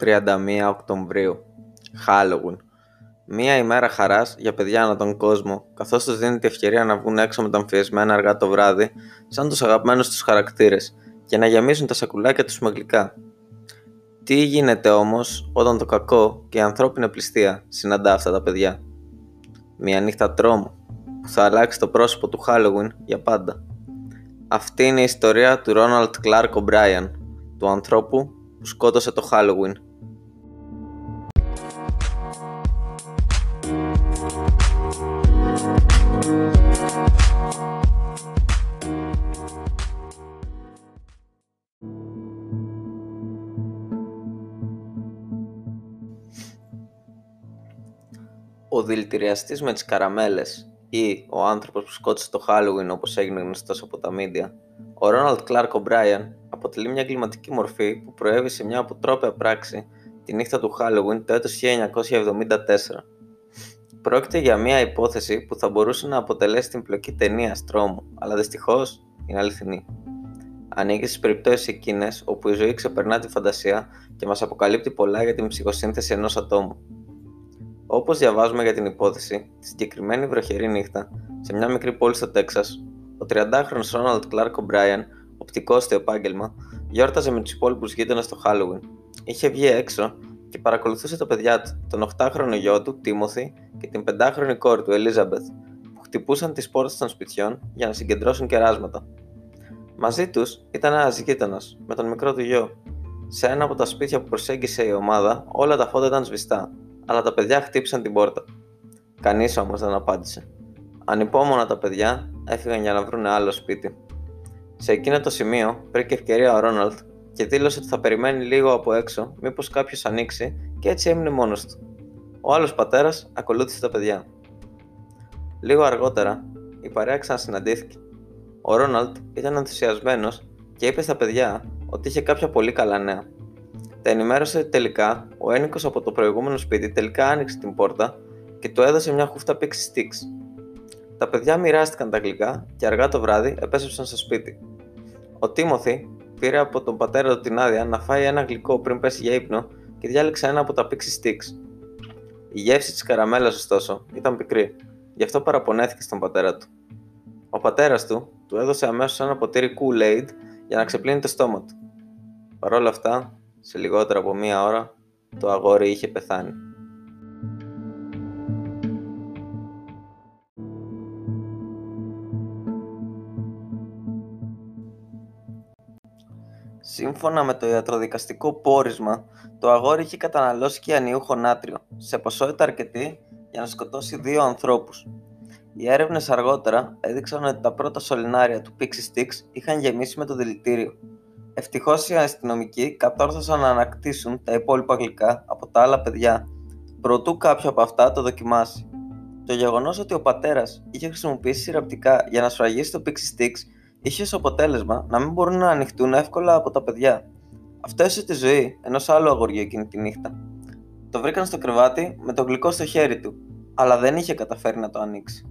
31 Οκτωβρίου Halloween Μία ημέρα χαράς για παιδιά ανά τον κόσμο, καθώς τους δίνει τη ευκαιρία να βγουν έξω με τα αμφιεσμένα αργά το βράδυ, σαν τους αγαπημένους τους χαρακτήρες, και να γεμίζουν τα σακουλάκια τους με γλυκά. Τι γίνεται όμως όταν το κακό και η ανθρώπινη πληστία συναντά αυτά τα παιδιά; Μια νύχτα τρόμου που θα αλλάξει το πρόσωπο του Halloween για πάντα. Αυτή είναι η ιστορία του Ronald Clark O'Brien, του ανθρώπου που σκότωσε το Halloween. Ο δηλητηριαστής με τις καραμέλες ή ο άνθρωπος που σκότωσε το Halloween όπως έγινε γνωστός από τα media, ο Ronald Clark O'Brien αποτελεί μια εγκληματική μορφή που προέβη σε μια αποτρόπαια πράξη τη νύχτα του Halloween το έτος 1974. Πρόκειται για μια υπόθεση που θα μπορούσε να αποτελέσει την πλοκή ταινίας τρόμου, αλλά δυστυχώς είναι αληθινή. Ανήκει στις περιπτώσεις εκείνες όπου η ζωή ξεπερνά τη φαντασία και μας αποκαλύπτει πολλά για την ψυχοσύνθεση ενός ατόμου. Όπως διαβάζουμε για την υπόθεση, τη συγκεκριμένη βροχερή νύχτα, σε μια μικρή πόλη στο Τέξας, ο 30χρονο Ronald Clark O'Brien, οπτικός στο επάγγελμα, γιόρταζε με τους υπόλοιπους γείτονες στο Halloween. Είχε βγει έξω και παρακολουθούσε τα παιδιά του, τον 8χρονο γιο του, Τίμωθη, και την 5χρονη κόρη του, Elizabeth, που χτυπούσαν τις πόρτες των σπιτιών για να συγκεντρώσουν κεράσματα. Μαζί τους ήταν ένας γείτονας με τον μικρό του γιο. Σε ένα από τα σπίτια που προσέγγισε η ομάδα, όλα τα φώτα ήταν σβηστά, αλλά τα παιδιά χτύπησαν την πόρτα. Κανείς όμως δεν απάντησε. Ανυπόμονα τα παιδιά έφυγαν για να βρουν άλλο σπίτι. Σε εκείνο το σημείο βρήκε ευκαιρία ο Ρόναλτ και δήλωσε ότι θα περιμένει λίγο από έξω, μήπως κάποιος ανοίξει, και έτσι έμεινε μόνος του. Ο άλλος πατέρας ακολούθησε τα παιδιά. Λίγο αργότερα, η παρέα ξανασυναντήθηκε. Ο Ρόναλτ ήταν ενθουσιασμένος και είπε στα παιδιά ότι είχε κάποια πολύ καλά νέα. Τα ενημέρωσε ότι τελικά ο ένικος από το προηγούμενο σπίτι τελικά άνοιξε την πόρτα και του έδωσε μια χούφτα pixie sticks. Τα παιδιά μοιράστηκαν τα γλυκά και αργά το βράδυ επέστρεψαν στο σπίτι. Ο Τίμωθη πήρε από τον πατέρα του την άδεια να φάει ένα γλυκό πριν πέσει για ύπνο και διάλεξε ένα από τα pixie sticks. Η γεύση της καραμέλας, ωστόσο, ήταν πικρή, γι' αυτό παραπονέθηκε στον πατέρα του. Ο πατέρας του του έδωσε αμέσως ένα ποτήρι Kool-Aid για να ξεπλύνει το στόμα του. Παρ' όλα αυτά, σε λιγότερο από μία ώρα, το αγόρι είχε πεθάνει. Σύμφωνα με το ιατροδικαστικό πόρισμα, το αγόρι είχε καταναλώσει και ανιούχο νάτριο, σε ποσότητα αρκετή για να σκοτώσει δύο ανθρώπους. Οι έρευνες αργότερα έδειξαν ότι τα πρώτα σωληνάρια του Pixie Sticks είχαν γεμίσει με το δηλητήριο. Ευτυχώς οι αστυνομικοί κατόρθωσαν να ανακτήσουν τα υπόλοιπα γλυκά από τα άλλα παιδιά, προτού κάποιο από αυτά το δοκιμάσει. Το γεγονός ότι ο πατέρας είχε χρησιμοποιήσει σειραπτικά για να σφραγίσει το Pixie Sticks είχε ως αποτέλεσμα να μην μπορούν να ανοιχτούν εύκολα από τα παιδιά. Αυτό έσωσε τη ζωή ενός άλλου αγοριού εκείνη τη νύχτα. Το βρήκαν στο κρεβάτι με το γλυκό στο χέρι του, αλλά δεν είχε καταφέρει να το ανοίξει.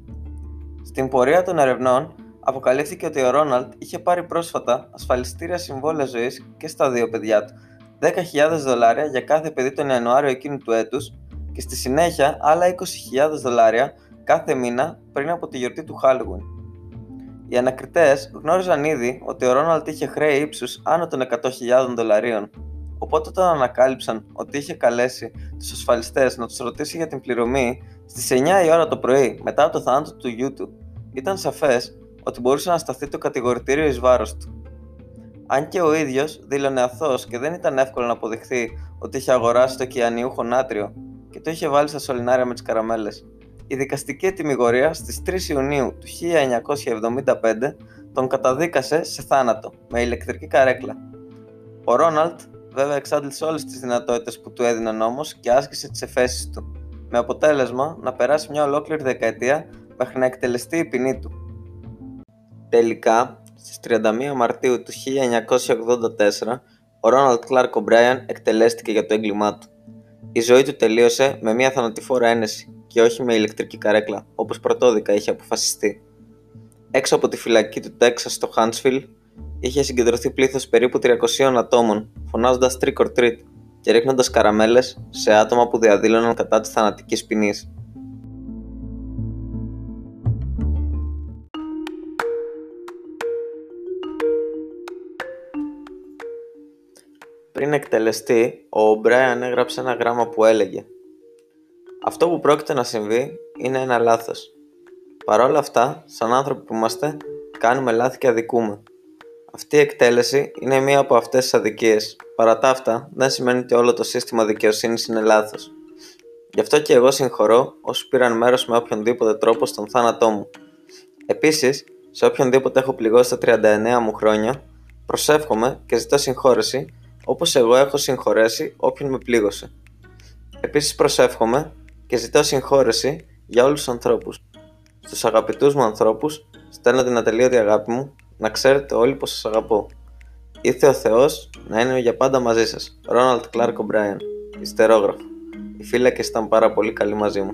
Στην πορεία των ερευνών, αποκαλύφθηκε ότι ο Ρόναλτ είχε πάρει πρόσφατα ασφαλιστήρια συμβόλαια ζωής και στα δύο παιδιά του, 10.000 δολάρια για κάθε παιδί τον Ιανουάριο εκείνου του έτους και στη συνέχεια άλλα 20.000 δολάρια κάθε μήνα πριν από τη γιορτή του Halloween. Οι ανακριτές γνώριζαν ήδη ότι ο Ρόναλτ είχε χρέη ύψους άνω των 100.000 δολαρίων, οπότε όταν ανακάλυψαν ότι είχε καλέσει τους ασφαλιστές να τους ρωτήσει για την πληρωμή στις 9 η ώρα το πρωί μετά το θάνατο του γιού του, ήταν σαφές ότι μπορούσε να σταθεί το κατηγορητήριο εις βάρος του. Αν και ο ίδιος δήλωνε αθώος και δεν ήταν εύκολο να αποδειχθεί ότι είχε αγοράσει το κιανιούχο νάτριο και το είχε βάλει στα σωληνάρια με τις καραμέλες. Η δικαστική ετοιμιγορία στις 3 Ιουνίου του 1975 τον καταδίκασε σε θάνατο με ηλεκτρική καρέκλα. Ο Ρόναλτ βέβαια εξάντλησε όλες τις δυνατότητες που του έδινε νόμος και άσκησε τις εφέσεις του, με αποτέλεσμα να περάσει μια ολόκληρη δεκαετία μέχρι να εκτελεστεί η ποινή του. Τελικά, στις 31 Μαρτίου του 1984, ο Ρόναλτ Κλάρκ O'Brien εκτελέστηκε για το έγκλημά του. Η ζωή του τελείωσε με μια θανατηφόρα ένεση και όχι με ηλεκτρική καρέκλα, όπως πρωτόδικα είχε αποφασιστεί. Έξω από τη φυλακή του Τέξας στο Χάνσφιλ είχε συγκεντρωθεί πλήθος περίπου 300 ατόμων, φωνάζοντας trick or treat και ρίχνοντας καραμέλες σε άτομα που διαδήλωναν κατά της θανατικής ποινής. Πριν εκτελεστεί, ο Μπράιαν έγραψε ένα γράμμα που έλεγε «Αυτό που πρόκειται να συμβεί είναι ένα λάθος. Παρ' όλα αυτά, σαν άνθρωποι που είμαστε, κάνουμε λάθη και αδικούμε. Αυτή η εκτέλεση είναι μία από αυτές τις αδικίες. Παρά τα αυτά, δεν σημαίνει ότι όλο το σύστημα δικαιοσύνης είναι λάθος. Γι' αυτό και εγώ συγχωρώ όσοι πήραν μέρος με οποιονδήποτε τρόπο στον θάνατό μου. Επίσης, σε οποιονδήποτε έχω πληγώσει τα 39 μου χρόνια, προσεύχομαι και ζητώ συγχώρεση όπως εγώ έχω συγχωρέσει όποιον με πλήγωσε. Επίσης προσεύχομαι και ζητώ συγχώρεση για όλους τους ανθρώπους. Στους αγαπητούς μου ανθρώπους στέλνω την ατελείωτη αγάπη μου να ξέρετε όλοι πως σας αγαπώ. Ήρθε ο Θεός να είναι για πάντα μαζί σας. Ρόναλτ Κλάρκο Μπράιαν, ιστερόγραφο. Οι φύλακες ήταν πάρα πολύ καλοί μαζί μου.